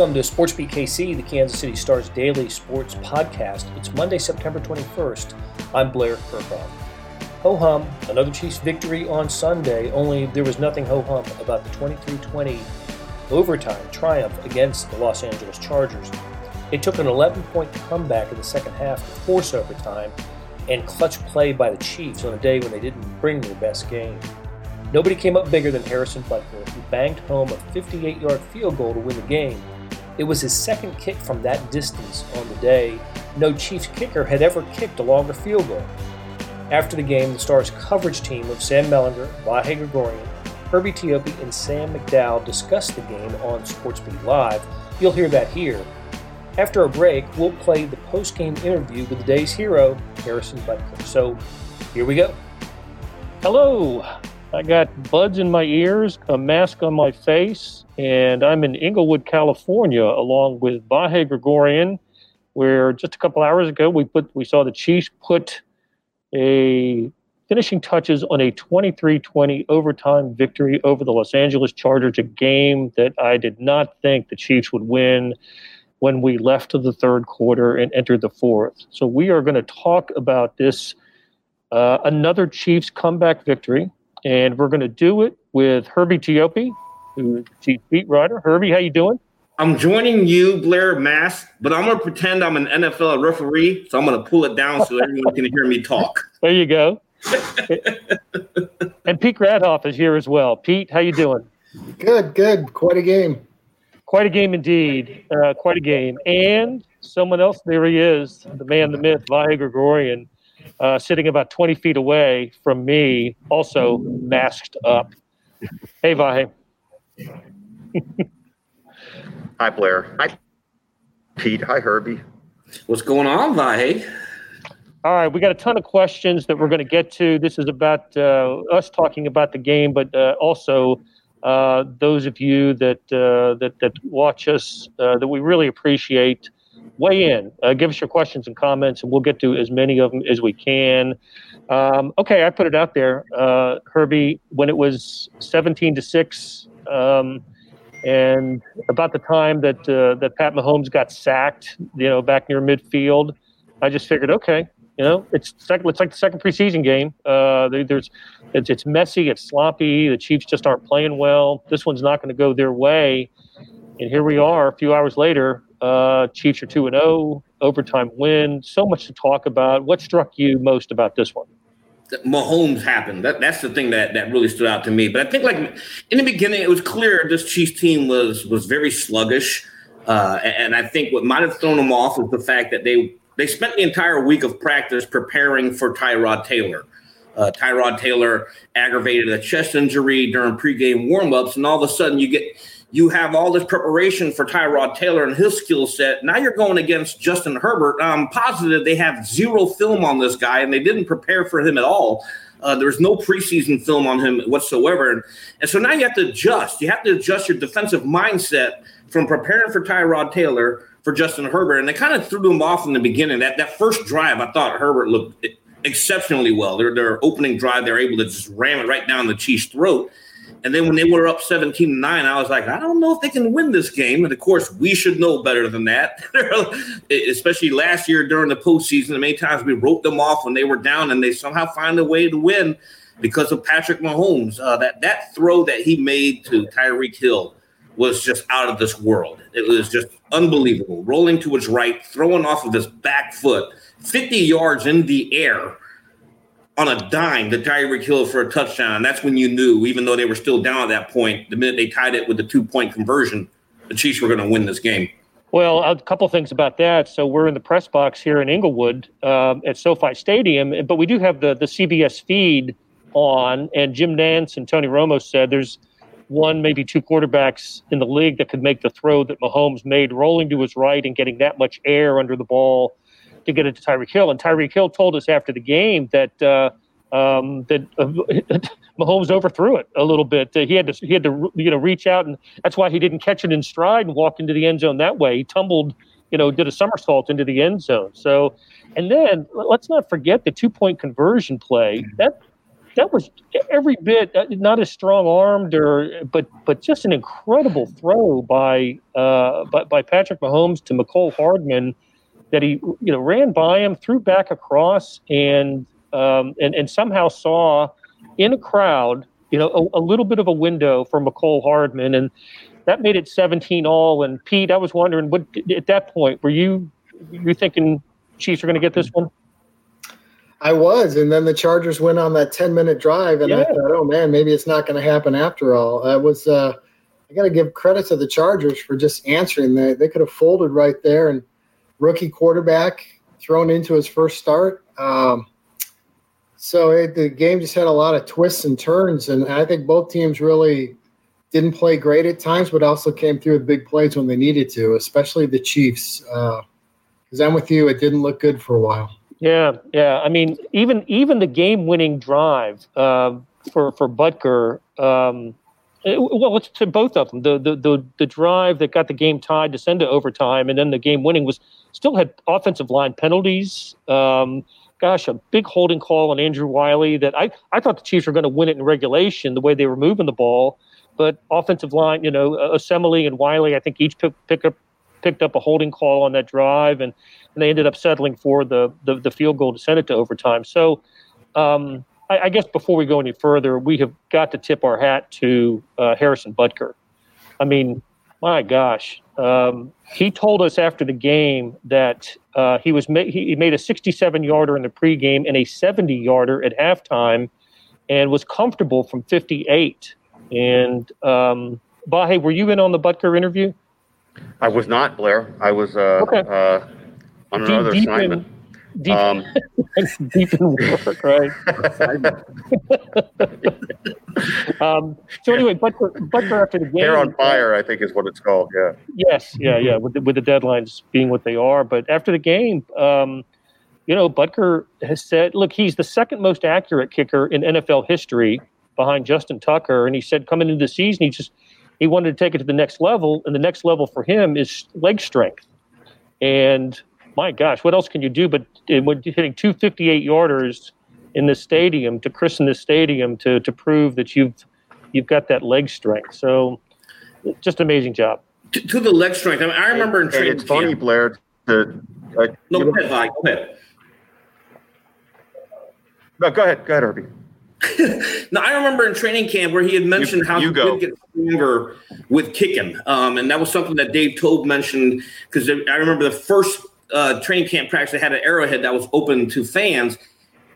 Welcome to Sports Beat KC, the Kansas City Star's daily sports podcast. It's Monday, September 21st. I'm Blair Kerkhoff. Ho hum, another Chiefs victory on Sunday, only there was nothing ho hum about the 23 20 overtime triumph against the Los Angeles Chargers. It took an 11 point comeback in the second half to force overtime and clutch play by the Chiefs on a day when they didn't bring their best game. Nobody came up bigger than Harrison Butker, who banged home a 58 yard field goal to win the game. It was his second kick from that distance on the day. No Chiefs kicker had ever kicked a longer field goal. After the game, the Stars coverage team of Sam Mellinger, Vahe Gregorian, Herbie Teope, and Sam McDowell discussed the game on SportsBeat Live. You'll hear that here. After a break, we'll play the post-game interview with the day's hero, Harrison Butker. So here we go. Hello, I got buds in my ears, a mask on my face, and I'm in Inglewood, California, along with Vahe Gregorian, where just a couple hours ago we put we saw the Chiefs put a finishing touches on a 23-20 overtime victory over the Los Angeles Chargers, a game that I did not think the Chiefs would win when we left the third quarter and entered the fourth. So we are going to talk about this uh, another Chiefs comeback victory and we're going to do it with Herbie Teope, who is chief beat writer. Herbie, how you doing? I'm joining you, Blair Mass, but I'm going to pretend I'm an NFL referee, so I'm going to pull it down so everyone can hear me talk. There you go. and Pete Grathoff is here as well. Pete, how you doing? Good, good. Quite a game. Quite a game indeed. Uh, quite a game. And someone else, there he is, the man, the myth, Vahe Gregorian uh, sitting about 20 feet away from me, also masked up. Hey, Vahe. Hi, Blair. Hi, Pete. Hi, Herbie. What's going on, Vahe? All right, we got a ton of questions that we're going to get to. This is about uh, us talking about the game, but uh, also uh, those of you that uh, that that watch us uh, that we really appreciate weigh in. Uh, give us your questions and comments, and we'll get to as many of them as we can. Um, okay, I put it out there, uh, Herbie. When it was seventeen to six, um, and about the time that uh, that Pat Mahomes got sacked, you know, back near midfield, I just figured, okay, you know, it's second, it's like the second preseason game. Uh, there's, it's, it's messy, it's sloppy. The Chiefs just aren't playing well. This one's not going to go their way. And here we are, a few hours later, uh, Chiefs are 2 and 0, overtime win. So much to talk about. What struck you most about this one? Mahomes happened. That, that's the thing that, that really stood out to me. But I think, like in the beginning, it was clear this Chiefs team was was very sluggish, uh, and I think what might have thrown them off was the fact that they they spent the entire week of practice preparing for Tyrod Taylor. Uh, Tyrod Taylor aggravated a chest injury during pregame warmups, and all of a sudden you get you have all this preparation for Tyrod Taylor and his skill set. Now you're going against Justin Herbert. I'm positive they have zero film on this guy, and they didn't prepare for him at all. Uh, there's no preseason film on him whatsoever. And, and so now you have to adjust. You have to adjust your defensive mindset from preparing for Tyrod Taylor for Justin Herbert. And they kind of threw him off in the beginning. That that first drive, I thought Herbert looked exceptionally well. Their, their opening drive, they're able to just ram it right down the Chiefs' throat. And then when they were up 17 9, I was like, I don't know if they can win this game. And of course, we should know better than that. Especially last year during the postseason, many times we wrote them off when they were down and they somehow find a way to win because of Patrick Mahomes. Uh, that, that throw that he made to Tyreek Hill was just out of this world. It was just unbelievable. Rolling to his right, throwing off of his back foot, 50 yards in the air on a dime to Tyreek Hill for a touchdown. That's when you knew, even though they were still down at that point, the minute they tied it with the two point conversion, the Chiefs were going to win this game. Well, a couple things about that. So we're in the press box here in Inglewood um, at SoFi Stadium, but we do have the the CBS feed on, and Jim Nantz and Tony Romo said there's one, maybe two quarterbacks in the league that could make the throw that Mahomes made, rolling to his right and getting that much air under the ball to get it to Tyreek Hill. And Tyreek Hill told us after the game that uh, um, that uh, Mahomes overthrew it a little bit. Uh, he had to he had to you know reach out, and that's why he didn't catch it in stride and walk into the end zone that way. He tumbled, you know, did a somersault into the end zone. So, and then let's not forget the two point conversion play. That that was every bit uh, not as strong armed or but but just an incredible throw by uh, by, by Patrick Mahomes to Mecole Hardman that he you know ran by him, threw back across, and um, and and somehow saw in a crowd you know a, a little bit of a window for Mecole Hardman, and that made it 17 all. And Pete, I was wondering, what at that point were you you thinking Chiefs are going to get this one? I was, and then the Chargers went on that 10 minute drive, and yeah. I thought, oh man, maybe it's not going to happen after all. I was, uh, I got to give credit to the Chargers for just answering. They they could have folded right there, and rookie quarterback thrown into his first start. Um, so it, the game just had a lot of twists and turns, and I think both teams really didn't play great at times, but also came through with big plays when they needed to, especially the Chiefs. Because uh, I'm with you, it didn't look good for a while. Yeah, yeah. I mean, even even the game-winning drive uh, for for Butker. Um, well, it's to both of them. The, the the the drive that got the game tied to send to overtime, and then the game-winning was still had offensive line penalties. Um, gosh, a big holding call on Andrew Wylie that I I thought the Chiefs were going to win it in regulation the way they were moving the ball, but offensive line, you know, Osemele and Wylie, I think each pick, pick up picked up a holding call on that drive, and, and they ended up settling for the, the, the field goal to send it to overtime. So, um, I, I, guess before we go any further, we have got to tip our hat to uh, Harrison Butker. I mean, my gosh, um, he told us after the game that uh, he was ma- he made a 67 yarder in the pregame and a 70 yarder at halftime, and was comfortable from 58. And um, Vahe, were you in on the Butker interview? I was not Blair. I was uh, okay. uh, on another deep assignment. In, deep, um, deep in work, right? um, so anyway, Butker, Butker after the game, hair on fire, I think is what it's called. Yeah. Yes, yeah, yeah. With the, with the deadlines being what they are, but after the game, um, you know, Butker has said, look, he's the second most accurate kicker in NFL history behind Justin Tucker, and he said coming into the season, he just he wanted to take it to the next level, and the next level for him is leg strength. And my gosh, what else can you do but uh, when hitting 258 yarders in this stadium to christen this stadium to to prove that you've you've got that leg strength. So just amazing job. To, to the leg strength. I, mean, I remember in training. Camp. It's funny, camp. Blair. To, uh, no, go ahead, Go ahead. No, go ahead. Go ahead, Herbie. now I remember in training camp where he had mentioned you, how you he go. did get stronger with kicking, um, and that was something that Dave Toub mentioned because I remember the first uh, training camp practice had an Arrowhead that was open to fans.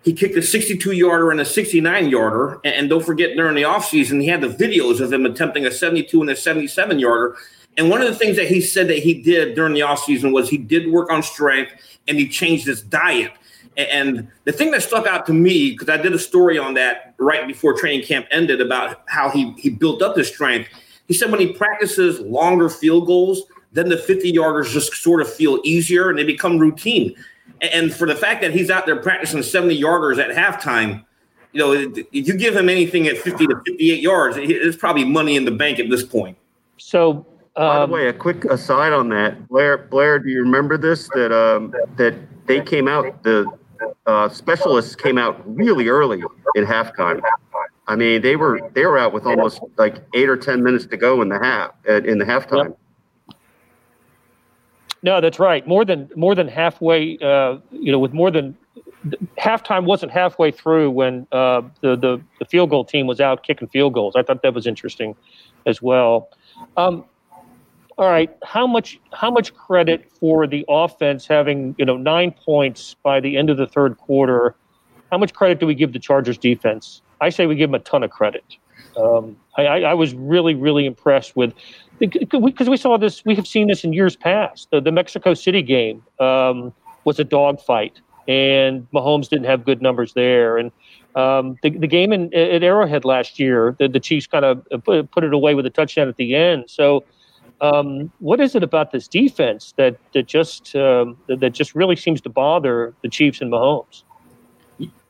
He kicked a 62 yarder and a 69 yarder, and, and don't forget during the offseason he had the videos of him attempting a 72 and a 77 yarder. And one of the things that he said that he did during the offseason was he did work on strength and he changed his diet. And the thing that stuck out to me, because I did a story on that right before training camp ended about how he, he built up his strength. He said when he practices longer field goals, then the 50 yarders just sort of feel easier and they become routine. And for the fact that he's out there practicing 70 yarders at halftime, you know, if you give him anything at 50 to 58 yards, it's probably money in the bank at this point. So, um, by the um, way, a quick aside on that, Blair. Blair, do you remember this? That um, that they came out the uh, specialists came out really early in halftime. I mean, they were they were out with almost like eight or ten minutes to go in the half uh, in the halftime. Yep. No, that's right. More than more than halfway. Uh, you know, with more than halftime wasn't halfway through when uh, the, the the field goal team was out kicking field goals. I thought that was interesting as well. Um, all right, how much how much credit for the offense having you know nine points by the end of the third quarter? How much credit do we give the Chargers defense? I say we give them a ton of credit. Um, I, I, was really really impressed with because we saw this. We have seen this in years past. The, the Mexico City game um, was a dogfight, and Mahomes didn't have good numbers there. And um, the, the game in, at Arrowhead last year, the, the Chiefs kind of put, put it away with a touchdown at the end. So um, what is it about this defense that that just um, that just really seems to bother the Chiefs and Mahomes?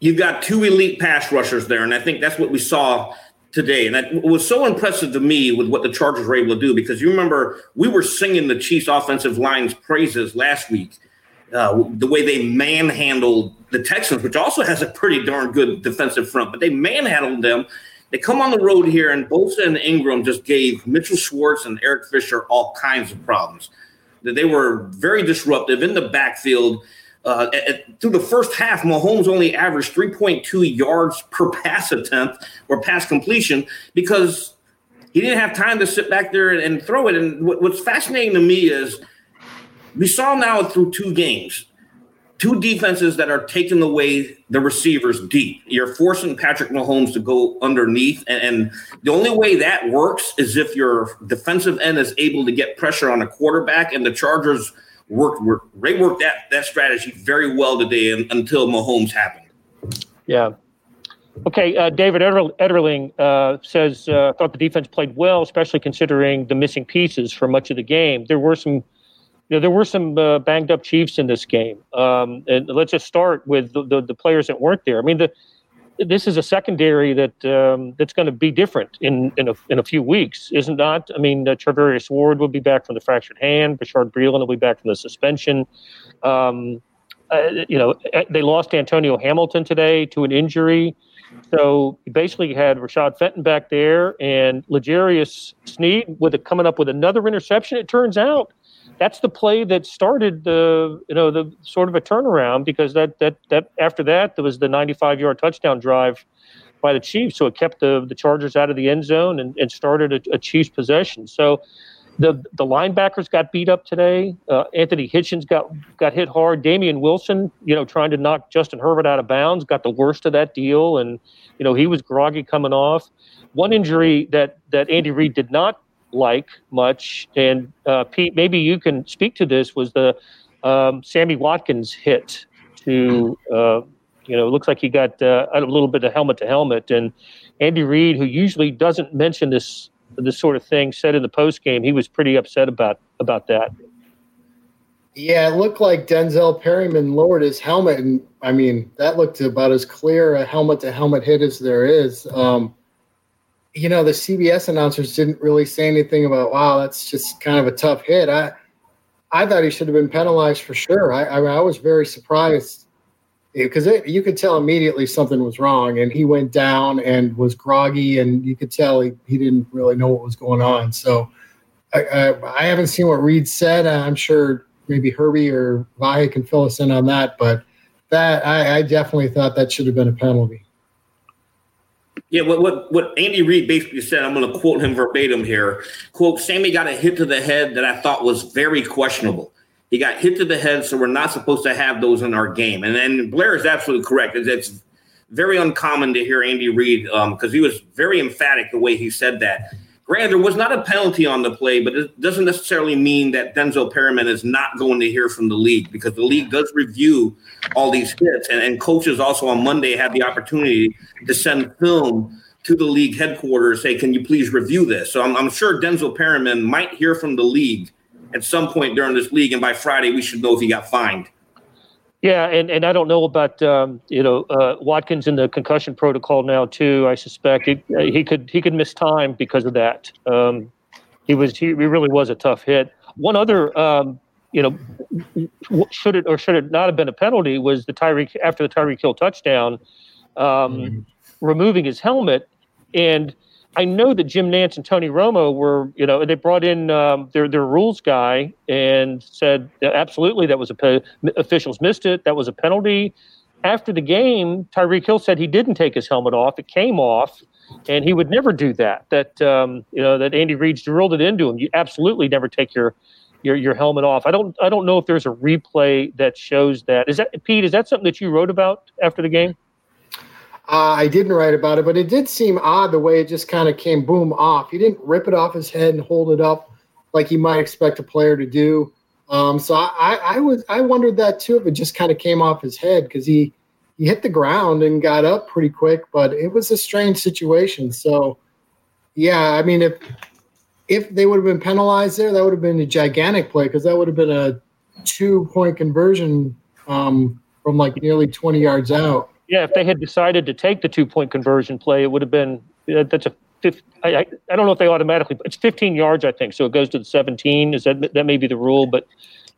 You've got two elite pass rushers there, and I think that's what we saw today. And that was so impressive to me with what the Chargers were able to do because you remember we were singing the Chiefs' offensive line's praises last week. uh, the way they manhandled the Texans, which also has a pretty darn good defensive front, but they manhandled them. They come on the road here, and Bosa and Ingram just gave Mitchell Schwartz and Eric Fisher all kinds of problems. They were very disruptive in the backfield. Uh, at, through the first half, Mahomes only averaged 3.2 yards per pass attempt or pass completion because he didn't have time to sit back there and, and throw it. And what, what's fascinating to me is we saw now through two games, two defenses that are taking away the receivers deep. You're forcing Patrick Mahomes to go underneath. And, and, the only way that works is if your defensive end is able to get pressure on a quarterback. And the Chargers worked, worked they worked that, that strategy very well today until Mahomes happened. Yeah. Okay, uh, David Ederling uh, says uh, thought the defense played well, especially considering the missing pieces for much of the game. There were some you know, there were some uh, banged up Chiefs in this game. Um, and let's just start with the, the, the, players that weren't there. I mean, the, this is a secondary that um, that's going to be different in in a, in a few weeks, isn't not? I mean, uh, Ward will be back from the fractured hand. Bashaud Breeland will be back from the suspension. Um, uh, you know, eh, they lost Antonio Hamilton today to an injury. So you basically had Rashad Fenton back there and L'Jarius Sneed with it coming up with another interception. It turns out that's the play that started the you know the sort of a turnaround because that that that after that there was the 95 yard touchdown drive by the Chiefs, so it kept the the Chargers out of the end zone and, and started a, a Chiefs possession. So the the linebackers got beat up today. Uh, Anthony Hitchens got got hit hard. Damien Wilson, you know, trying to knock Justin Herbert out of bounds, got the worst of that deal, and you know he was groggy coming off. One injury that that Andy Reid did not like much. And uh, Pete, maybe you can speak to this. Was the um, Sammy Watkins hit to uh, you know, looks like he got uh, a little bit of helmet to helmet. And Andy Reid, who usually doesn't mention this this sort of thing, said in the post game he was pretty upset about about that. Yeah, it looked like Denzel Perryman lowered his helmet, and I mean that looked about as clear a helmet to helmet hit as there is. Um, you know, the CBS announcers didn't really say anything about, wow, that's just kind of a tough hit. I, I thought he should have been penalized for sure. I, I, I was very surprised eh, because you could tell immediately something was wrong, and he went down and was groggy, and you could tell he, he didn't really know what was going on. So I, I, I haven't seen what Reid said. I'm sure maybe Herbie or Vahe can fill us in on that, but that I, I definitely thought that should have been a penalty. Yeah, what, what what Andy Reid basically said, I'm going to quote him verbatim here. Quote, Sammy got a hit to the head that I thought was very questionable. He got hit to the head, so we're not supposed to have those in our game. And then Blair is absolutely correct. It's very uncommon to hear Andy Reid because um, he was very emphatic the way he said that. Granted, there was not a penalty on the play, but it doesn't necessarily mean that Denzel Perryman is not going to hear from the league because the league does review all these hits. And, and coaches also on Monday had the opportunity to send film to the league headquarters, say, can you please review this? So I'm, I'm sure Denzel Perryman might hear from the league at some point during this league. And by Friday, we should know if he got fined. Yeah, and, and I don't know about um, you know uh, Watkins in the concussion protocol now too. I suspect he, he could he could miss time because of that. Um, he was he really was a tough hit. One other um, you know should it or should it not have been a penalty was the Tyreek after the Tyreek Hill touchdown, um, mm-hmm. removing his helmet and I know that Jim Nantz and Tony Romo were, you know, they brought in um, their their rules guy and said absolutely that was a pe- officials missed it. That was a penalty. After the game, Tyreek Hill said he didn't take his helmet off. It came off, and he would never do that. That um, you know that Andy Reid drilled it into him. You absolutely never take your your your helmet off. I don't I don't know if there's a replay that shows that. Is that Pete? Is that something that you wrote about after the game? Uh, I didn't write about it, but it did seem odd the way it just kind of came boom off. He didn't rip it off his head and hold it up like you might expect a player to do. Um, so I, I, was I wondered that too if it just kind of came off his head because he he hit the ground and got up pretty quick, but it was a strange situation. So yeah, I mean if if they would have been penalized there, that would have been a gigantic play because that would have been a two point conversion um, from like nearly twenty yards out. Yeah, if they had decided to take the two point conversion play, it would have been that's a fifth. I, I, I don't know if they automatically. It's 15 yards, I think, so it goes to the 17. Is that that may be the rule, but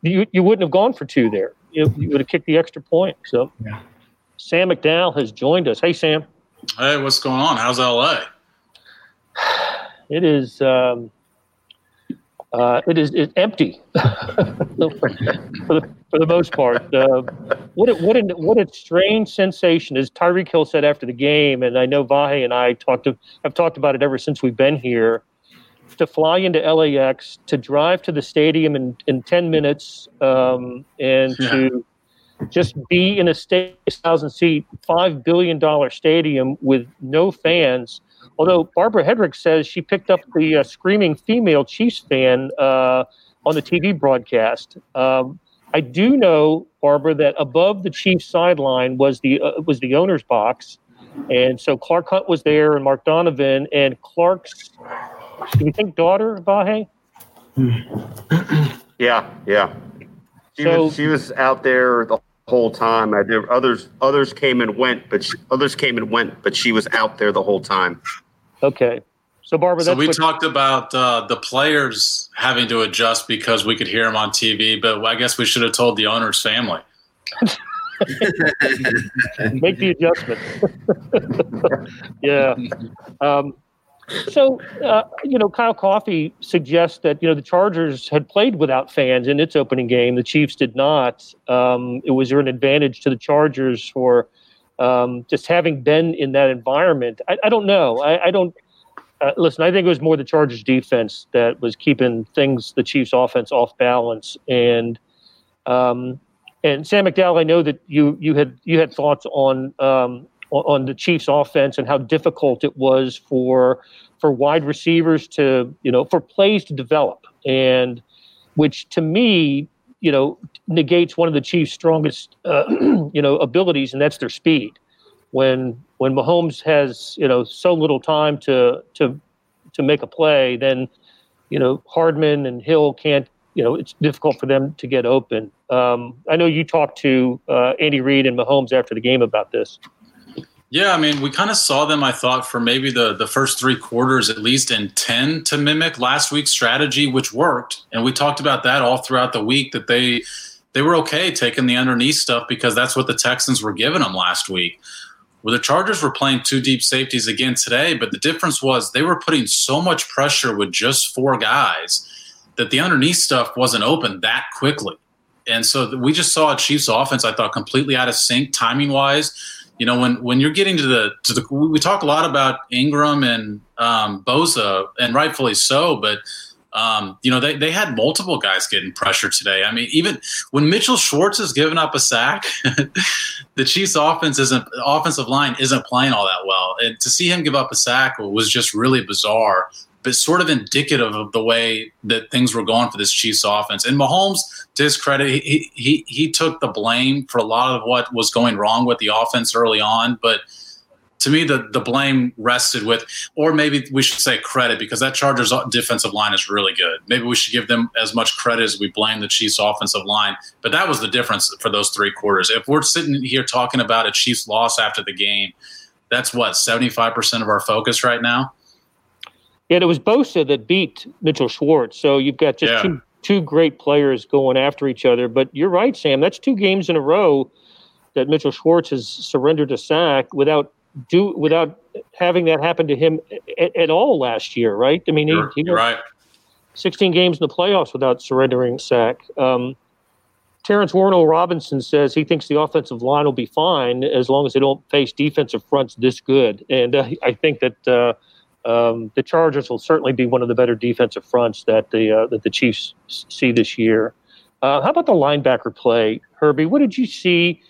you you wouldn't have gone for two there. you, you would have kicked the extra point. So, Yeah. Sam McDowell has joined us. Hey, Sam. Hey, what's going on? How's LA? It is. Um, uh, it is it's empty for, the, for the most part. Uh, what a, what a, what a strange sensation, as Tyreek Hill said after the game, and I know Vahe and I talked to, have talked about it ever since we've been here. To fly into LAX, to drive to the stadium in, in ten minutes, um, and to just be in a thousand seat, five billion dollar stadium with no fans Although Barbara Hedrick says she picked up the uh, screaming female Chiefs fan uh, on the TV broadcast. Um, I do know, Barbara, that above the Chiefs sideline was the uh, was the owner's box, and so Clark Hunt was there and Mark Donovan and Clark's. Do you think daughter Vahe? Yeah, yeah. She So- was she was out there the whole time. I did, others others came and went, but she, others came and went, but she was out there the whole time. Okay, so Barbara, So we what, talked about uh, the players having to adjust because we could hear them on TV, but I guess we should have told the owner's family. make the adjustment. yeah. Um, so, uh, you know, Kyle Coffey suggests that, you know, the Chargers had played without fans in its opening game. The Chiefs did not. Um, it was an advantage to the Chargers for um, just having been in that environment? I, I don't know. I, I don't. Uh, listen, I think it was more the Chargers defense that was keeping things, the Chiefs offense off balance. And, um, and Sam McDowell, I know that you you had you had thoughts on um, on the Chiefs' offense and how difficult it was for for wide receivers to you know for plays to develop, and which to me you know negates one of the Chiefs' strongest uh, you know abilities, and that's their speed. When when Mahomes has you know so little time to to to make a play, then you know Hardman and Hill can't you know it's difficult for them to get open. Um, I know you talked to uh, Andy Reid and Mahomes after the game about this. Yeah, I mean, we kind of saw them, I thought, for maybe the, the first three quarters at least intend to mimic last week's strategy, which worked. And we talked about that all throughout the week that they they were okay taking the underneath stuff because that's what the Texans were giving them last week. Well, the Chargers were playing two deep safeties again today, but the difference was they were putting so much pressure with just four guys that the underneath stuff wasn't open that quickly. And so we just saw a Chiefs offense, I thought, completely out of sync timing wise. You know, when when you're getting to the to the we talk a lot about Ingram and um, Bosa, and rightfully so, but um, you know they, they had multiple guys getting pressure today. I mean, even when Mitchell Schwartz is giving up a sack, the Chiefs' offense isn't offensive line isn't playing all that well, and to see him give up a sack was just really bizarre but sort of indicative of the way that things were going for this Chiefs offense. And Mahomes, to his credit, he he he took the blame for a lot of what was going wrong with the offense early on. But to me, the the blame rested with, or maybe we should say credit, because that Chargers defensive line is really good. Maybe we should give them as much credit as we blame the Chiefs offensive line. But that was the difference for those three quarters. If we're sitting here talking about a Chiefs loss after the game, that's what seventy five percent of our focus right now. Yeah, it was Bosa that beat Mitchell Schwartz. So you've got just Yeah. two two great players going after each other. But you're right, Sam. That's two games in a row that Mitchell Schwartz has surrendered a sack without do without having that happen to him at, at all last year, right? I mean, he, You're, he you're right. 16 games in the playoffs without surrendering a sack. Um, Terrence Warno Robinson says he thinks the offensive line will be fine as long as they don't face defensive fronts this good. And uh, I think that uh, um, the Chargers will certainly be one of the better defensive fronts that the uh, that the Chiefs see this year. Uh, how about the linebacker play, Herbie? What did you see?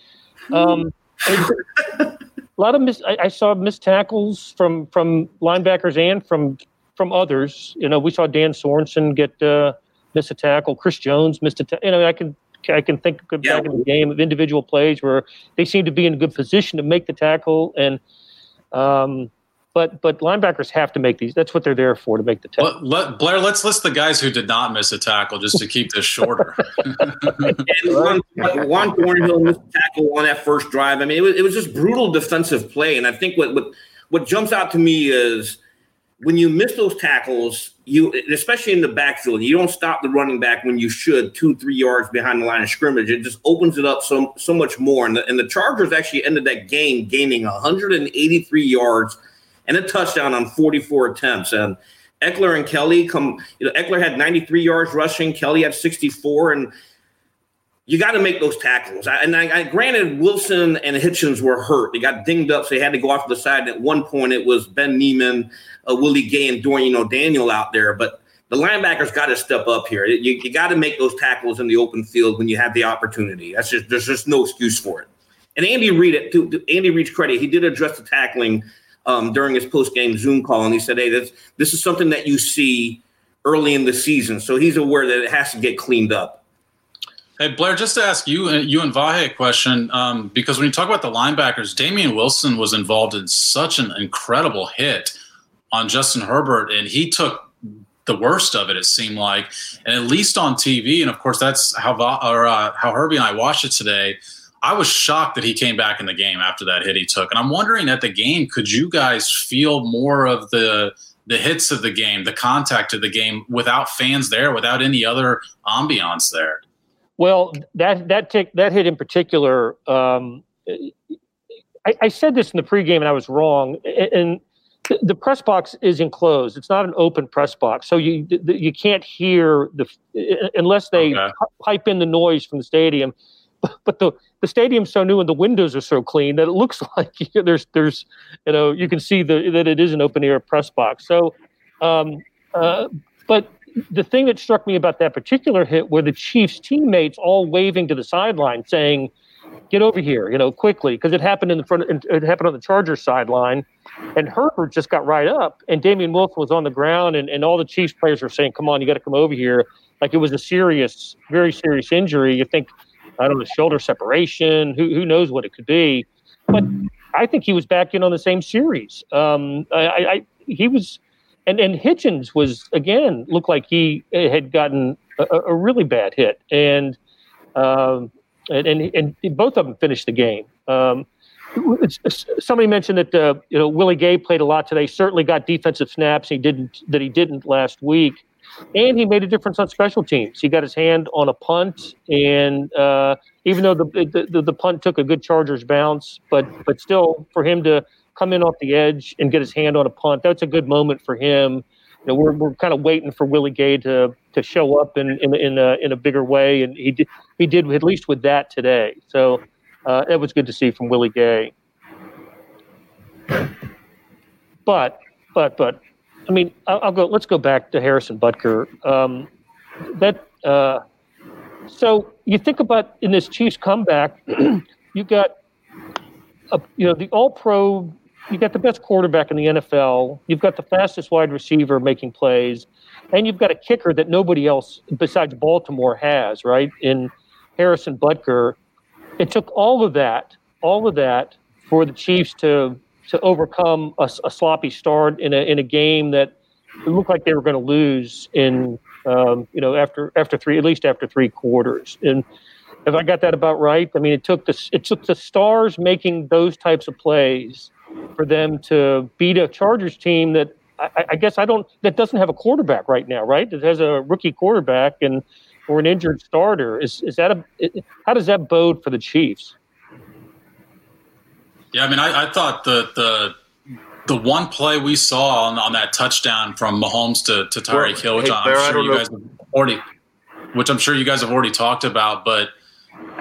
Um, a lot of miss. I, I saw missed tackles from from linebackers and from from others. You know, we saw Dan Sorensen get uh, miss a tackle. Chris Jones missed a. Ta- you know, I can I can think back Yeah. in the game of individual plays where they seem to be in a good position to make the tackle and. Um, but but linebackers have to make these. That's what they're there for to make the tackle. Let, let, Blair, let's list the guys who did not miss a tackle just to keep this shorter. And Juan, Juan Thornhill missed a tackle on that first drive. I mean, it was, it was just brutal defensive play. And I think what, what what jumps out to me is when you miss those tackles, you especially in the backfield, you don't stop the running back when you should two, three yards behind the line of scrimmage. It just opens it up so so much more. And the, and the Chargers actually ended that game gaining 183 yards and a touchdown on 44 attempts. And Ekeler and Kelley come, you know, Ekeler had 93 yards rushing, Kelley had 64, and you got to make those tackles. I, and I, I, granted, Wilson and Hitchens were hurt; they got dinged up, so they had to go off to the side. And at one point, it was Ben Niemann, uh, Willie Gay, and Dorian, you know, Daniel out there. But the linebackers got to step up here. You, you got to make those tackles in the open field when you have the opportunity. That's just there's just no excuse for it. And Andy Reid, to, Andy Reid's credit, he did address the tackling um, during his post game Zoom call, and he said, "Hey, this this is something that you see early in the season, so he's aware that it has to get cleaned up." Hey Blair, just to ask you, you and Vahe a question, um, because when you talk about the linebackers, Damien Wilson was involved in such an incredible hit on Justin Herbert, and he took the worst of it. It seemed like, and at least on TV, and of course that's how or uh, how Herbie and I watched it today. I was shocked that he came back in the game after that hit he took, and I'm wondering at the game, could you guys feel more of the the hits of the game, the contact of the game, without fans there, without any other ambiance there? Well, that that tick, that hit in particular, um, I, I, said this in the pregame and I was wrong. And the press box is enclosed; it's not an open press box, so you you can't hear the unless they okay. pipe in the noise from the stadium. But the the stadium's so new and the windows are so clean that it looks like there's there's you know you can see the that it is an open air press box. So, um, uh, but the thing that struck me about that particular hit were the Chiefs' teammates all waving to the sideline, saying, "Get over here, you know, quickly," because it happened in the front. It happened on the Chargers sideline, and Herbert just got right up, and Damien Wilson was on the ground, and, and all the Chiefs players were saying, "Come on, you got to come over here," like it was a serious, very serious injury. You think, I don't know, shoulder separation. Who who knows what it could be, but I think he was back in on the same series. Um, I, I he was and and Hitchens was again looked like he had gotten a, a really bad hit, and um, and, and, and both of them finished the game. Um, somebody mentioned that uh, you know Willie Gay played a lot today. Certainly got defensive snaps. He didn't that he didn't last week, and he made a difference on special teams. He got his hand on a punt, and uh, even though the, the the punt took a good Chargers bounce, but but still for him to come in off the edge and get his hand on a punt. That's a good moment for him. You know, we're, we're kind of waiting for Willie Gay to to show up in in, in a in a bigger way, and he did he did at least with that today. So uh, it was good to see from Willie Gay. But but but I mean, I'll, I'll go. Let's go back to Harrison Butker. Um, that uh, so you think about in this Chiefs comeback, you got a, you know the All Pro you got the best quarterback in the NFL. You've got the fastest wide receiver making plays, and you've got a kicker that nobody else besides Baltimore has, right? In Harrison Butker, it took all of that, all of that, for the Chiefs to to overcome a, a sloppy start in a in a game that looked like they were going to lose in um, you know after after three at least after three quarters and if I got that about right, I mean it took the it took the stars making those types of plays for them to beat a Chargers team that I, I, guess I don't that doesn't have a quarterback right now, right? It has a rookie quarterback and or an injured starter. Is is that a how does that bode for the Chiefs? Yeah, I mean, I, I thought the the the one play we saw on, on that touchdown from Mahomes to, to Tyreek Hill, which hey, I'm sure you guys have already, which I'm sure you guys have already talked about, but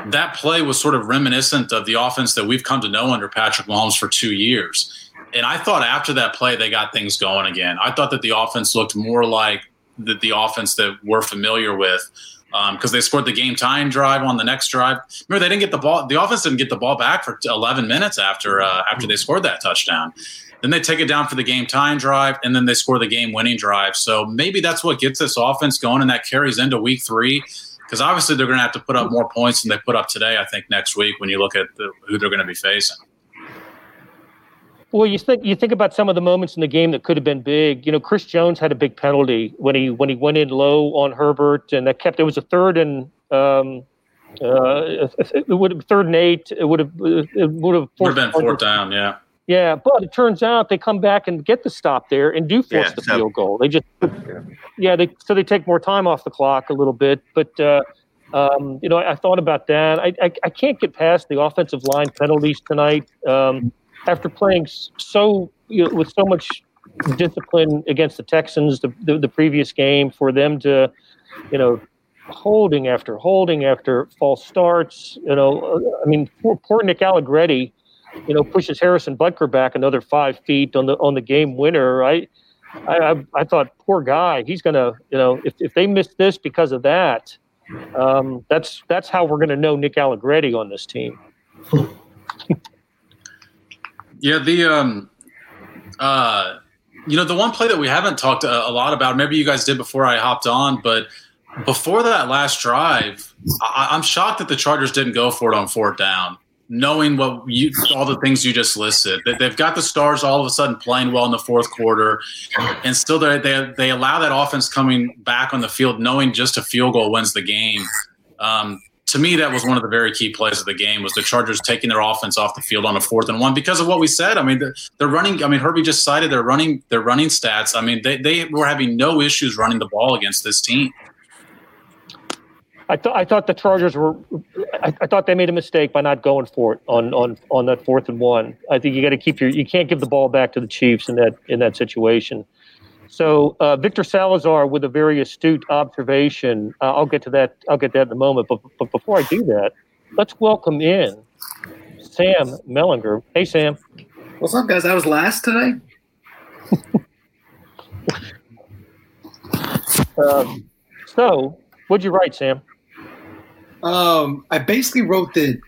that play was sort of reminiscent of the offense that we've come to know under Patrick Mahomes for two years. And I thought after that play, they got things going again. I thought that the offense looked more like the, the offense that we're familiar with because um, they scored the game tying drive on the next drive. Remember, they didn't get the ball. The offense didn't get the ball back for 11 minutes after uh, after they scored that touchdown. Then they take it down for the game tying drive, and then they score the game winning drive. So maybe that's what gets this offense going, and that carries into week three because obviously they're going to have to put up more points than they put up today. I think next week when you look at the, who they're going to be facing. Well, you think you think about some of the moments in the game that could have been big. You know, Chris Jones had a big penalty when he when he went in low on Herbert, and that kept it was a third and um, uh, it would have third and eight. It would have it would have would have been fourth down. Yeah. Yeah, but it turns out they come back and get the stop there and do force Yeah, the so- field goal. They just, yeah, they so they take more time off the clock a little bit. But uh, um, you know, I, I thought about that. I, I I can't get past the offensive line penalties tonight. Um, after playing so you know, with so much discipline against the Texans the, the the previous game, for them to, you know, holding after holding after false starts. You know, uh, I mean, poor, poor Nick Allegretti you know, pushes Harrison Butker back another five feet on the on the game winner. I I, I, I thought, poor guy, he's gonna, you know, if, if they miss this because of that, um, that's that's how we're gonna know Nick Allegretti on this team. Yeah, the um, uh, you know, the one play that we haven't talked a, a lot about. Maybe you guys did before I hopped on, but before that last drive, I, I'm shocked that the Chargers didn't go for it on fourth down, knowing what you all the things you just listed. That they've got the stars all of a sudden playing well in the fourth quarter, and still they they they allow that offense coming back on the field, knowing just a field goal wins the game. Um, to me, that was one of the very key plays of the game was the Chargers taking their offense off the field on a fourth and one because of what we said. I mean, they're, they're running. I mean, Herbie just cited their running their running stats. I mean, they, they were having no issues running the ball against this team. I thought I thought the Chargers were. I, I thought they made a mistake by not going for it on on on that fourth and one. I think you got to keep your. You can't give the ball back to the Chiefs in that in that situation. So uh, Victor Salazar with a very astute observation. Uh, I'll get to that. I'll get that in a moment. But but before I do that, let's welcome in Sam Mellinger. Hey Sam. What's up, guys? I was last today. Um, so what'd you write, Sam? Um, I basically wrote that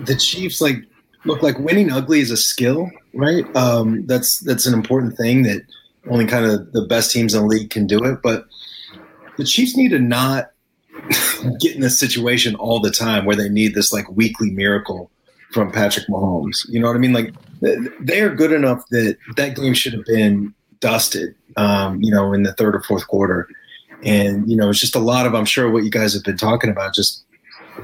the Chiefs like look like winning ugly is a skill, right? Um, that's that's an important thing that only kind of the best teams in the league can do it. But the Chiefs need to not get in this situation all the time where they need this like weekly miracle from Patrick Mahomes. You know what I mean? Like they are good enough that that game should have been dusted. Um, you know, in the third or fourth quarter. And, you know, it's just a lot of, I'm sure, what you guys have been talking about, just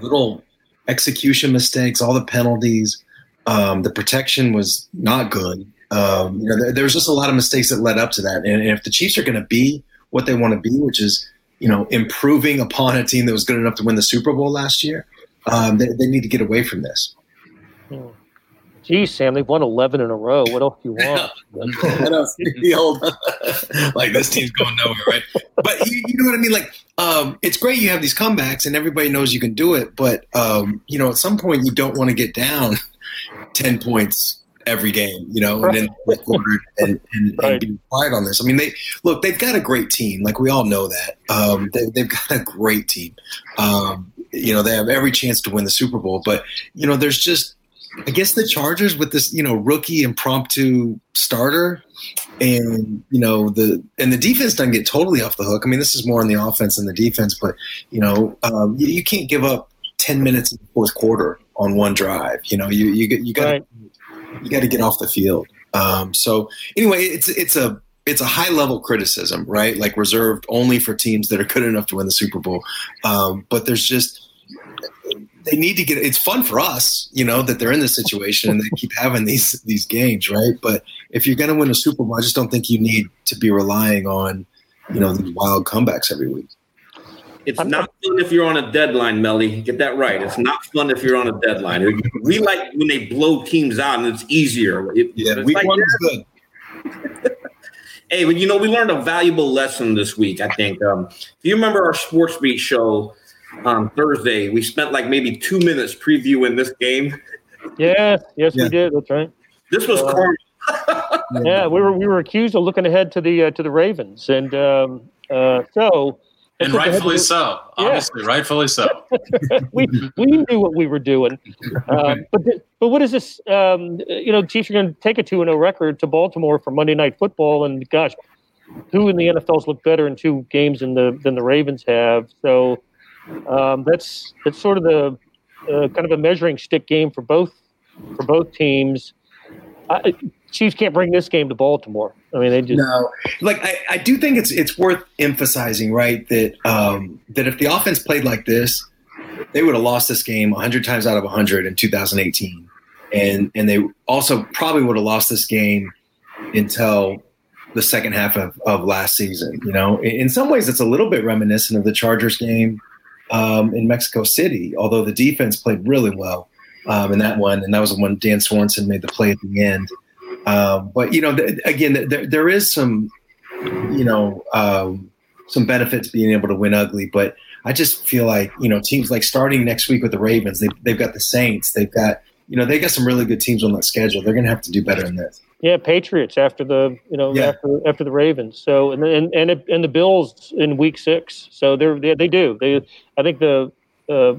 little execution mistakes, all the penalties. Um, the protection was not good. Um, you know, there, there was just a lot of mistakes that led up to that. And, and if the Chiefs are going to be what they want to be, which is, you know, improving upon a team that was good enough to win the Super Bowl last year, um, they, they need to get away from this. Geez, Sam, they've won eleven in a row. What else do you want? I know, the old, like this team's going nowhere, right? But you, you know what I mean? Like, um, it's great you have these comebacks and everybody knows you can do it, but um, you know, at some point you don't want to get down ten points every game, you know, and then fourth quarter and, and, Right. and be quiet on this. I mean, they look, they've got a great team, like we all know that. Um, they, they've got a great team. Um, you know, they have every chance to win the Super Bowl, but you know, there's just I guess the Chargers with this, you know, rookie impromptu starter, and you know the and the defense doesn't get totally off the hook. I mean, this is more on the offense than the defense, but you know, um, you, you can't give up ten minutes in the fourth quarter on one drive. You know, you you you got Right. You got to get off the field. Um, so anyway, it's it's a it's a high level criticism, right? Like reserved only for teams that are good enough to win the Super Bowl. Um, but there's just they need to get. It's fun for us, you know, that they're in this situation and they keep having these these games, right? But if you're going to win a Super Bowl, I just don't think you need to be relying on you know these wild comebacks every week. It's I'm- not fun if you're on a deadline, Melly. Get that right. It's not fun if you're on a deadline. We like when they blow teams out and it's easier. It- Yeah, it's week like one that. good. Hey, but you know, we learned a valuable lesson this week. I think. Um, if you remember our Sports Beat show on Thursday, we spent like maybe two minutes previewing this game. Yes, yes, Yeah. we did. That's right. This was Uh, karma. Yeah, we were we were accused of looking ahead to the uh, to the Ravens, and um, uh, so And let's look ahead rightfully to- so. Yeah. Obviously, rightfully so. we we knew what we were doing. Um, but th- but what is this? Um, you know, Chiefs are going to take a two and zero record to Baltimore for Monday Night Football, and gosh, who in the NFL's looked better in two games than the than the Ravens have? So um, that's that's sort of the uh, kind of a measuring stick game for both for both teams. I, Chiefs can't bring this game to Baltimore. I mean, they just No, like I, I do think it's it's worth emphasizing, right? That um, that if the offense played like this, they would have lost this game 100 times out of 100 in 2018. and and they also probably would have lost this game until the second half of, of last season. You know, in, in some ways, it's a little bit reminiscent of the Chargers game um, in Mexico City, although the defense played really well um, in that one, and that was when Dan Sorensen made the play at the end. Um, but you know, th- again, th- there is some, you know, um, some benefits being able to win ugly, but I just feel like you know teams like starting next week with the Ravens, they, they've got the Saints, they've got you know they got some really good teams on that schedule. They're going to have to do better than this. Yeah, Patriots after the you know yeah. after after the Ravens. So and and and, it, and the Bills in Week Six. So they're they, they do they. I think the uh,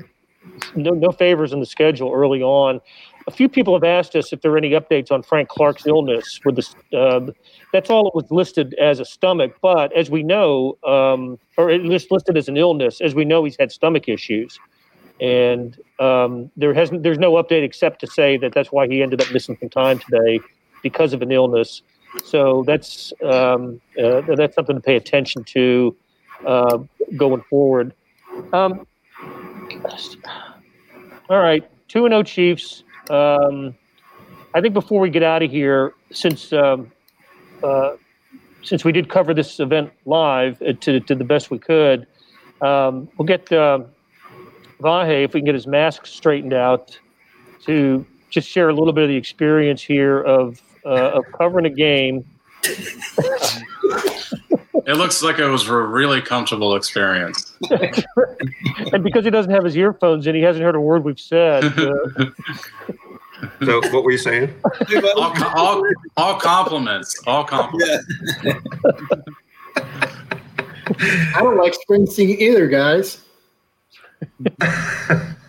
no no favors in the schedule early on. A few people have asked us if there are any updates on Frank Clark's illness. With the uh, that's all it was listed as a stomach, but as we know, um, or at least listed as an illness, as we know, he's had stomach issues and um, there hasn't there's no update except to say that that's why he ended up missing some time today because of an illness. So that's um, uh, that's something to pay attention to uh, going forward. Um, all right, two and zero oh Chiefs. Um, I think before we get out of here, since um, uh, since we did cover this event live uh, to, to the best we could, um, we'll get uh, Vahe if we can get his mask straightened out to just share a little bit of the experience here of uh, of covering a game. it looks like it was a really comfortable experience. and because he doesn't have his earphones in, he hasn't heard a word we've said. Uh, so, what were you saying? all, all, all compliments. All compliments. Yeah. I don't like Springsteen either, guys.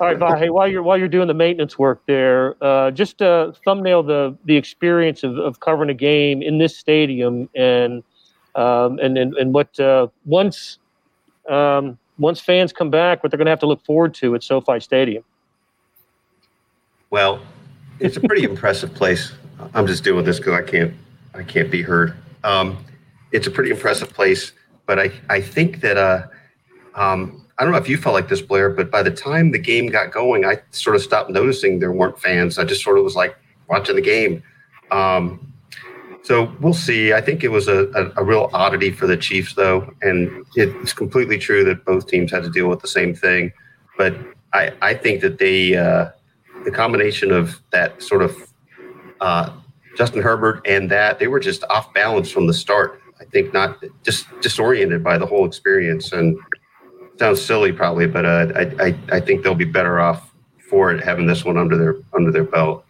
All right, Vahe, while you're while you're doing the maintenance work there, uh, just uh, thumbnail the the experience of, of covering a game in this stadium and um, and, and and what uh, once um, once fans come back, what they're going to have to look forward to at SoFi Stadium. Well, it's a pretty impressive place. I'm just doing this because I can't I can't be heard. Um, it's a pretty impressive place, but I I think that uh, um, I don't know if you felt like this, Blair, but by the time the game got going, I sort of stopped noticing there weren't fans. I just sort of was like watching the game. Um, so we'll see. I think it was a, a, a, real oddity for the Chiefs, though, and it's completely true that both teams had to deal with the same thing. But I, I think that they, uh, the combination of that sort of uh, Justin Herbert and that, they were just off balance from the start. I think not just disoriented by the whole experience, and sounds silly probably, but uh, I, I I think they'll be better off for it having this one under their under their belt.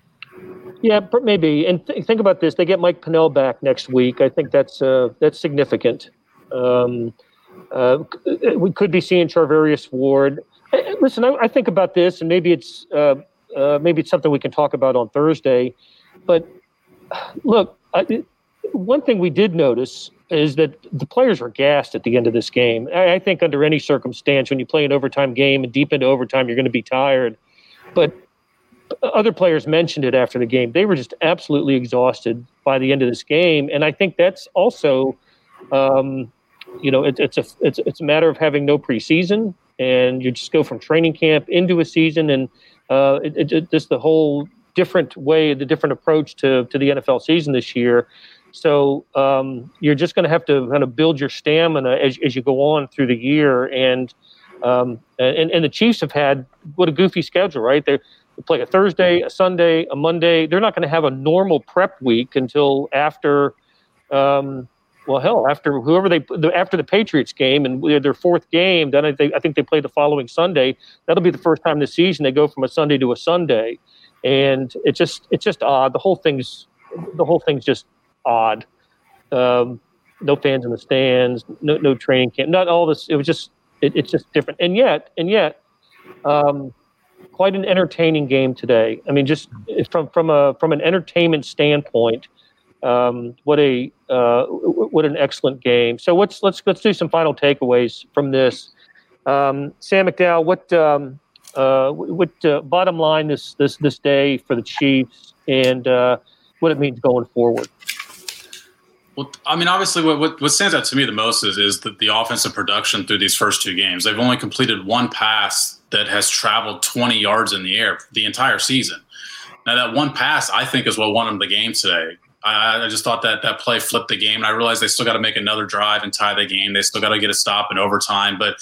Yeah, maybe. And th- think about this: they get Mike Pennel back next week. I think that's uh, that's significant. Um, uh, we could be seeing Charvarius Ward. Listen, I, I, think about this, and maybe it's uh, uh, maybe it's something we can talk about on Thursday. But look, I, one thing we did notice is that the players were gassed at the end of this game. I, I, think under any circumstance, when you play an overtime game and deep into overtime, you're going to be tired. But other players mentioned it after the game. They were just absolutely exhausted by the end of this game, and I think that's also, um, you know, it, it's a it's it's a matter of having no preseason, and you just go from training camp into a season, and uh, it, it, just the whole different way, the different approach to to the NFL season this year so um, you're just going to have to kind of build your stamina as, as you go on through the year. And, um, and and the Chiefs have had what a goofy schedule, right? Play a Thursday, a Sunday, a Monday. They're not going to have a normal prep week until after. Um, well, hell, after whoever they after the Patriots game and their fourth game, then I think I think they play the following Sunday. That'll be the first time this season they go from a Sunday to a Sunday, and it's just it's just odd. The whole thing's the whole thing's just odd. Um, no fans in the stands, no no training camp, not all this. It was just it, it's just different. And yet, and yet, um, quite an entertaining game today. I mean, just from from a from an entertainment standpoint, um, what a uh, what an excellent game. So let's let's let's do some final takeaways from this. Um, Sam McDowell, what um, uh, what uh, bottom line this this this day for the Chiefs and uh, what it means going forward. Well, I mean, obviously, what, what, stands out to me the most is, is the, the offensive production through these first two games. They've only completed one pass that has traveled 20 yards in the air the entire season. Now that one pass, I think, is what won them the game today. I, I just thought that that play flipped the game, and I realized they still got to make another drive and tie the game. They still got to get a stop in overtime, but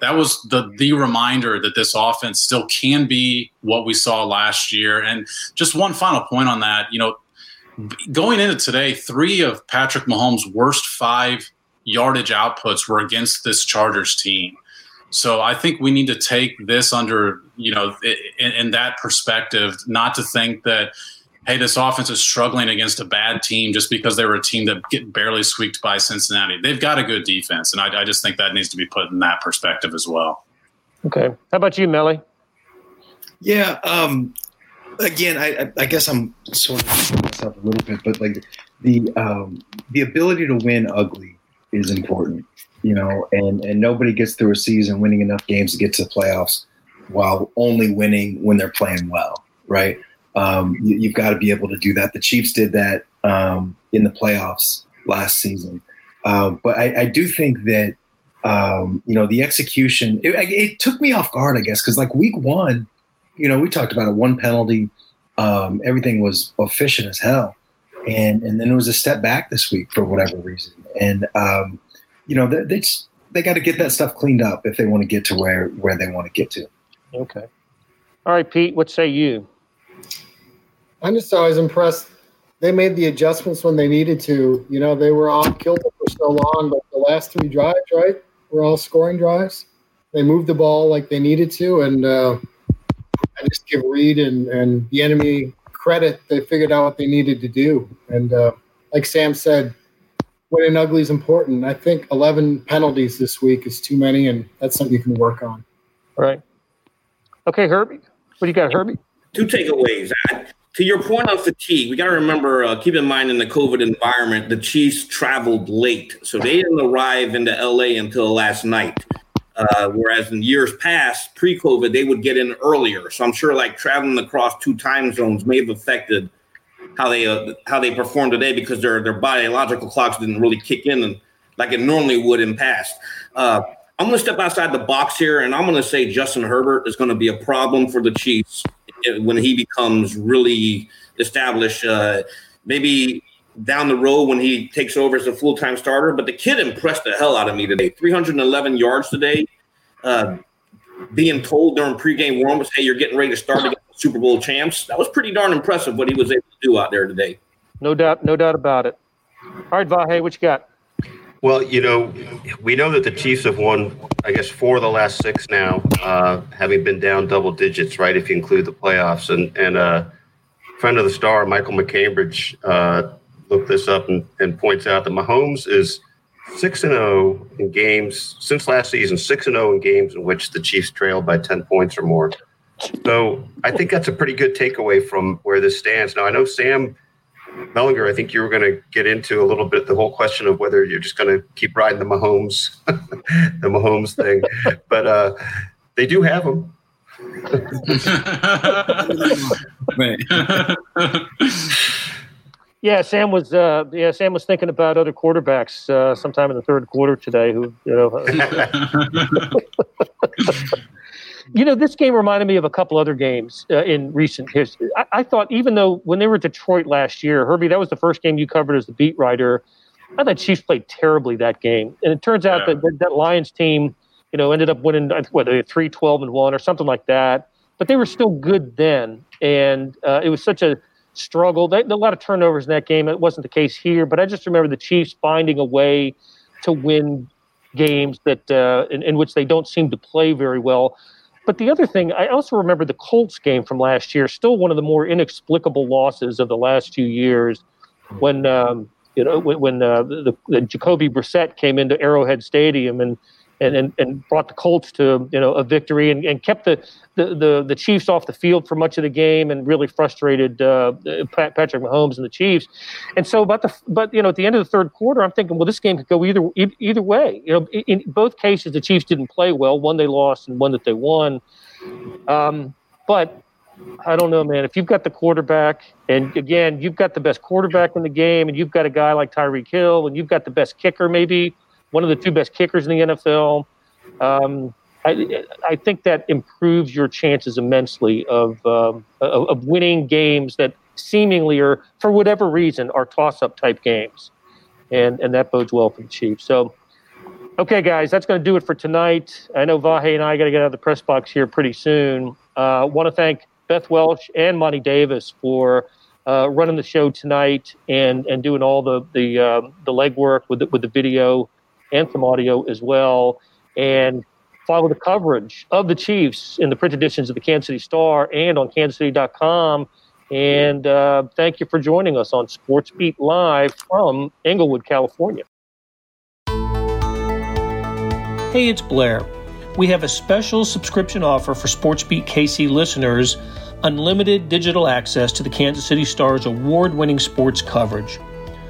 that was the the reminder that this offense still can be what we saw last year. And just one final point on that, you know, going into today, three of Patrick Mahomes' worst five yardage outputs were against this Chargers team. So I think we need to take this under, you know, in, in that perspective, not to think that hey, this offense is struggling against a bad team just because they were a team that get barely squeaked by Cincinnati. They've got a good defense, and I, I just think that needs to be put in that perspective as well. Okay. How about you, Melly? Yeah. Um, again, I, I guess I'm sort of myself a little bit, but like the um, the ability to win ugly is important, you know, and and nobody gets through a season winning enough games to get to the playoffs while only winning when they're playing well, right? Um, you, have got to be able to do that. The Chiefs did that um, in the playoffs last season, uh, but I, I, do think that um, you know the execution. It, it, took me off guard, I guess, because like week one, you know, we talked about it. One penalty, um, everything was efficient as hell, and and then it was a step back this week for whatever reason, and um, you know they they, they got to get that stuff cleaned up if they want to get to where where they want to get to. Okay. All right, Pete. What say you? I'm just always impressed. They made the adjustments when they needed to. You know, they were off kilter for so long, but the last three drives, right, were all scoring drives. They moved the ball like they needed to, and uh, I just give Reid and and Bieniemy credit. They figured out what they needed to do, and uh, like Sam said, winning ugly is important. I think 11 penalties this week is too many, and that's something you can work on. Right. Okay, Herbie. What do you got, Herbie? Two takeaways. I, to your point on fatigue, we got to remember, uh, keep in mind in the COVID environment, the Chiefs traveled late. So they didn't arrive into LA until last night. Uh, whereas in years past, pre COVID, they would get in earlier. So I'm sure like traveling across two time zones may have affected how they uh, how they perform today because their their biological clocks didn't really kick in and, like it normally would in past. Uh, I'm going to step outside the box here, and I'm going to say Justin Herbert is going to be a problem for the Chiefs when he becomes really established. Uh, maybe down the road when he takes over as a full time starter. But the kid impressed the hell out of me today. 311 yards today. Uh, being told during pregame warmups, "Hey, you're getting ready to start against the Super Bowl champs." That was pretty darn impressive what he was able to do out there today. No doubt, no doubt about it. All right, Vahe, what you got? Well, you know, we know that the Chiefs have won, I guess, four of the last six now, uh, having been down double digits, right? If you include the playoffs. And and uh, friend of the star, Michael MacCambridge, uh, looked this up and, and points out that Mahomes is six and zero oh in games since last season, six and zero oh in games in which the Chiefs trailed by ten points or more. So I think that's a pretty good takeaway from where this stands. Now I know Sam Mellinger, I think you were going to get into a little bit the whole question of whether you're just going to keep riding the Mahomes, the Mahomes thing, but uh, they do have them. yeah, Sam was. Uh, yeah, Sam was thinking about other quarterbacks uh, sometime in the third quarter today. Who you know. You know, this game reminded me of a couple other games uh, in recent history. I, I, thought, even though when they were Detroit last year, Herbie, that was the first game you covered as the beat writer. I thought Chiefs played terribly that game, and it turns out yeah. that that Lions team, you know, ended up winning what three twelve and one or something like that. But they were still good then, and uh, it was such a struggle. They, a lot of turnovers in that game. It wasn't the case here, but I just remember the Chiefs finding a way to win games that uh, in, in which they don't seem to play very well. But the other thing, I also remember the Colts game from last year, still one of the more inexplicable losses of the last two years, when um, you know when uh, the, the Jacoby Brissett came into Arrowhead Stadium and and, and, and brought the Colts to you know a victory and, and kept the, the, the, the Chiefs off the field for much of the game and really frustrated uh, Patrick Mahomes and the Chiefs. And so, about the but you know at the end of the third quarter, I'm thinking, well, this game could go either either way. You know, in both cases, the Chiefs didn't play well. One they lost, and one that they won. Um, but I don't know, man. If you've got the quarterback, and again, you've got the best quarterback in the game, and you've got a guy like Tyreek Hill, and you've got the best kicker, maybe one of the two best kickers in the NFL. Um, I, I think that improves your chances immensely of, um, of, winning games that seemingly are, for whatever reason, are toss-up type games, and and that bodes well for the Chiefs. So, okay, guys, that's going to do it for tonight. I know Vahe and I got to get out of the press box here pretty soon. Uh, want to thank Beth Welch and Monty Davis for uh, running the show tonight and and doing all the the um, the legwork with the, with the video some audio as well. And follow the coverage of the Chiefs in the print editions of the Kansas City Star and on kansascity.com. And uh, thank you for joining us on Sports Beat Live from Inglewood, California. Hey, it's Blair. We have a special subscription offer for Sports Beat KC listeners unlimited digital access to the Kansas City Star's award winning sports coverage.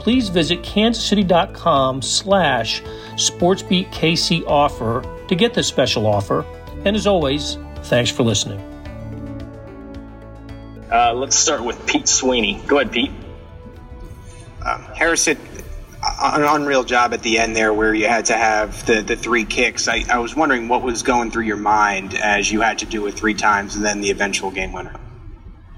please visit kansascity.com slash sportsbeatkc offer to get this special offer. And as always, thanks for listening. Uh, let's start with Pete Sweeney. Go ahead, Pete. Um, Harrison, an unreal job at the end there where you had to have the, the three kicks. I, I was wondering what was going through your mind as you had to do it three times and then the eventual game winner.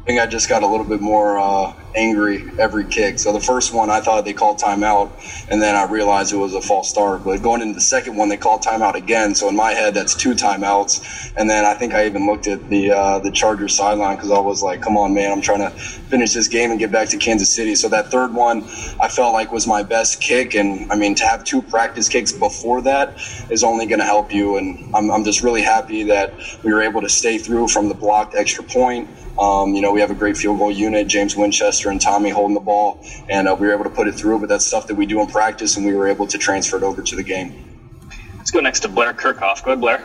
I think I just got a little bit more uh, angry every kick. So the first one, I thought they called timeout, and then I realized it was a false start. But going into the second one, they called timeout again. So in my head, that's two timeouts. And then I think I even looked at the uh, the Chargers sideline because I was like, "Come on, man! I'm trying to finish this game and get back to Kansas City." So that third one, I felt like was my best kick. And I mean, to have two practice kicks before that is only going to help you. And I'm, I'm just really happy that we were able to stay through from the blocked extra point um, you know, we have a great field goal unit, James Winchester and Tommy holding the ball, and uh, we were able to put it through. But that's stuff that we do in practice, and we were able to transfer it over to the game. Let's go next to Blair Kerkhoff. Go ahead, Blair.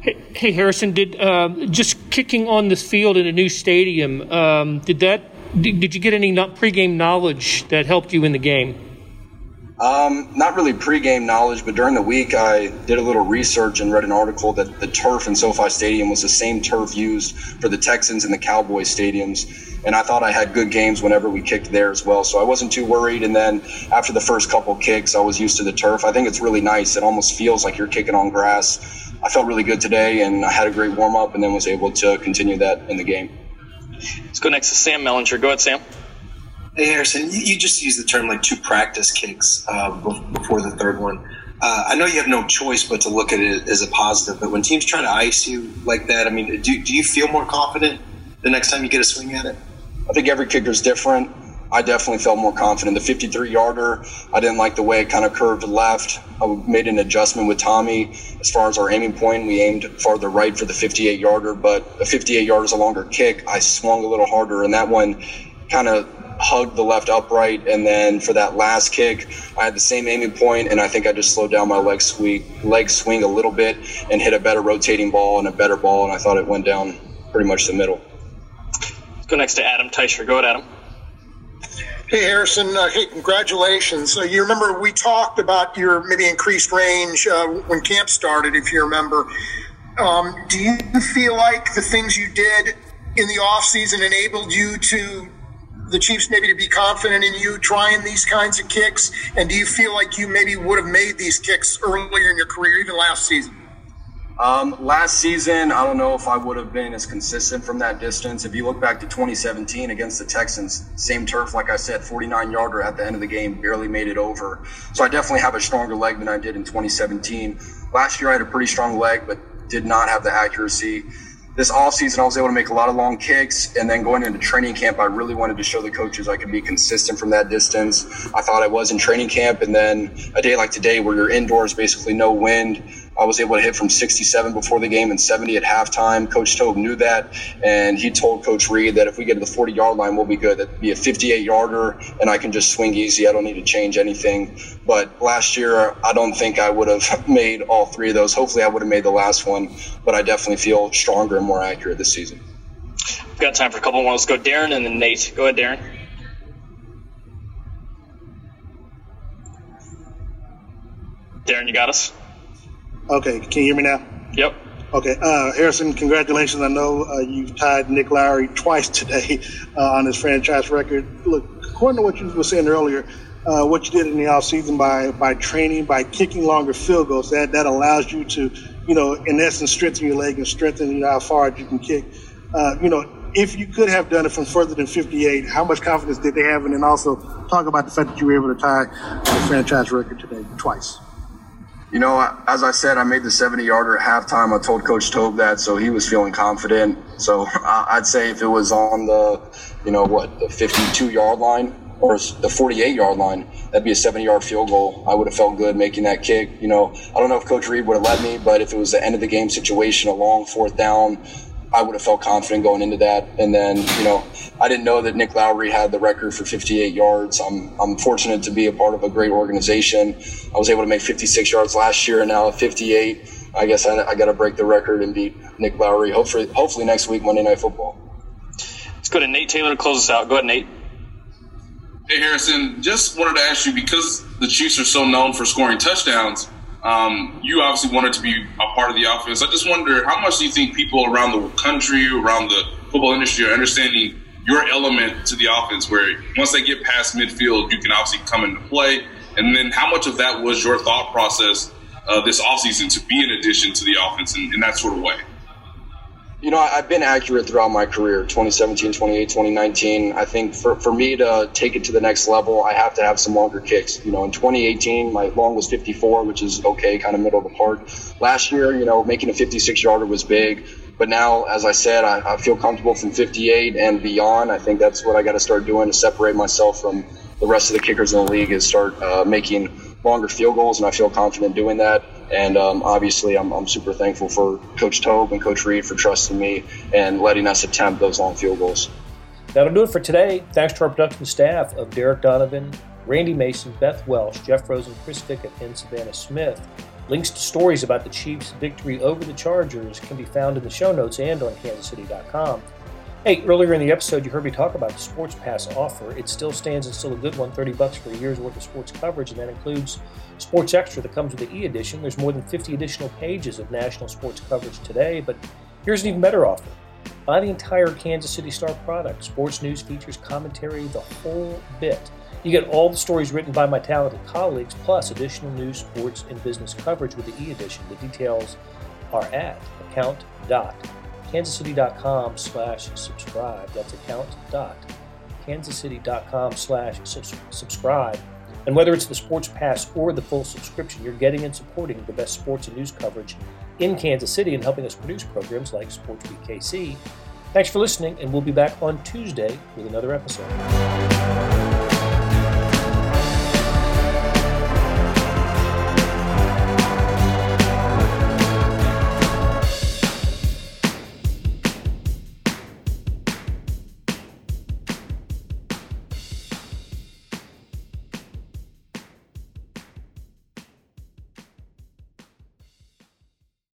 Hey, hey Harrison, did uh, just kicking on this field in a new stadium, um, did that did, did you get any pregame knowledge that helped you in the game? Um, not really pregame knowledge, but during the week I did a little research and read an article that the turf in SoFi Stadium was the same turf used for the Texans and the Cowboys stadiums. And I thought I had good games whenever we kicked there as well. So I wasn't too worried. And then after the first couple kicks, I was used to the turf. I think it's really nice. It almost feels like you're kicking on grass. I felt really good today and I had a great warm up and then was able to continue that in the game. Let's go next to Sam Mellinger. Go ahead, Sam. Hey Harrison, you, just used the term like two practice kicks uh, before the third one. Uh, I know you have no choice but to look at it as a positive, but when teams try to ice you like that, I mean, do, do you feel more confident the next time you get a swing at it? I think every kicker is different. I definitely felt more confident. The 53 yarder, I didn't like the way it kind of curved left. I made an adjustment with Tommy as far as our aiming point. We aimed farther right for the 58 yarder, but the 58 yarder is a longer kick. I swung a little harder, and that one kind of hugged the left upright, and then for that last kick, I had the same aiming point, and I think I just slowed down my leg leg swing a little bit, and hit a better rotating ball and a better ball, and I thought it went down pretty much the middle. Go next to Adam Teicher. Go ahead, Adam. Hey Harrison, uh, hey, congratulations. Uh, you remember we talked about your maybe increased range uh, when camp started, if you remember. Um, do you feel like the things you did in the off season enabled you to the Chiefs maybe to be confident in you trying these kinds of kicks? And do you feel like you maybe would have made these kicks earlier in your career, even last season? Um, last season, I don't know if I would have been as consistent from that distance. If you look back to 2017 against the Texans, same turf, like I said, 49 yarder at the end of the game, barely made it over. So I definitely have a stronger leg than I did in 2017. Last year, I had a pretty strong leg, but did not have the accuracy this offseason, I was able to make a lot of long kicks. And then going into training camp, I really wanted to show the coaches I could be consistent from that distance. I thought I was in training camp. And then a day like today, where you're indoors, basically no wind, I was able to hit from 67 before the game and 70 at halftime. Coach Toub knew that, and he told Coach Reid that if we get to the 40 yard line, we'll be good. That'd be a 58 yarder, and I can just swing easy. I don't need to change anything. But last year, I don't think I would have made all three of those. Hopefully, I would have made the last one, but I definitely feel stronger and more accurate this season. We've got time for a couple more. Let's go Darren and then Nate. Go ahead, Darren. Darren, you got us? Okay, can you hear me now? Yep. Okay, uh, Harrison, congratulations. I know uh, you've tied Nick Lowery twice today uh, on his franchise record. Look, according to what you were saying earlier, uh, what you did in the offseason by by training, by kicking longer field goals, that, that allows you to, you know, in essence, strengthen your leg and strengthen you know, how far you can kick. Uh, you know, if you could have done it from further than 58, how much confidence did they have? And then also talk about the fact that you were able to tie the franchise record today twice. You know, as I said, I made the 70 yarder at halftime. I told Coach Toub that, so he was feeling confident. So I'd say if it was on the, you know, what, the 52 yard line or the 48 yard line, that'd be a 70 yard field goal. I would have felt good making that kick. You know, I don't know if Coach Reid would have let me, but if it was the end of the game situation, a long fourth down, I would have felt confident going into that. And then, you know, I didn't know that Nick Lowery had the record for 58 yards. I'm, I'm fortunate to be a part of a great organization. I was able to make 56 yards last year and now at 58. I guess I, I got to break the record and beat Nick Lowery. Hopefully, hopefully next week, Monday Night Football. Let's go to Nate Taylor to close us out. Go ahead, Nate. Hey, Harrison. Just wanted to ask you because the Chiefs are so known for scoring touchdowns um, you obviously wanted to be a part of the offense. I just wonder how much do you think people around the country, around the football industry, are understanding your element to the offense, where once they get past midfield, you can obviously come into play. And then how much of that was your thought process uh, this offseason to be an addition to the offense in, in that sort of way? You know, I've been accurate throughout my career 2017, 2018, 2019. I think for, for me to take it to the next level, I have to have some longer kicks. You know, in 2018, my long was 54, which is okay, kind of middle of the park. Last year, you know, making a 56 yarder was big. But now, as I said, I, I feel comfortable from 58 and beyond. I think that's what I got to start doing to separate myself from the rest of the kickers in the league is start uh, making longer field goals, and I feel confident doing that. And um, obviously, I'm, I'm super thankful for Coach Toub and Coach Reid for trusting me and letting us attempt those long field goals. That'll do it for today. Thanks to our production staff of Derek Donovan, Randy Mason, Beth Welsh, Jeff Rosen, Chris Fickett, and Savannah Smith. Links to stories about the Chiefs' victory over the Chargers can be found in the show notes and on kansascity.com. Hey, earlier in the episode, you heard me talk about the Sports Pass offer. It still stands and still a good one 30 bucks for a year's worth of sports coverage, and that includes Sports Extra that comes with the e edition. There's more than 50 additional pages of national sports coverage today, but here's an even better offer. Buy the entire Kansas City Star product sports news, features, commentary, the whole bit. You get all the stories written by my talented colleagues, plus additional news, sports, and business coverage with the e edition. The details are at account.com kansascity.com slash subscribe. That's account dot kansascity.com slash subscribe. And whether it's the Sports Pass or the full subscription, you're getting and supporting the best sports and news coverage in Kansas City and helping us produce programs like Sports Beat KC. Thanks for listening, and we'll be back on Tuesday with another episode.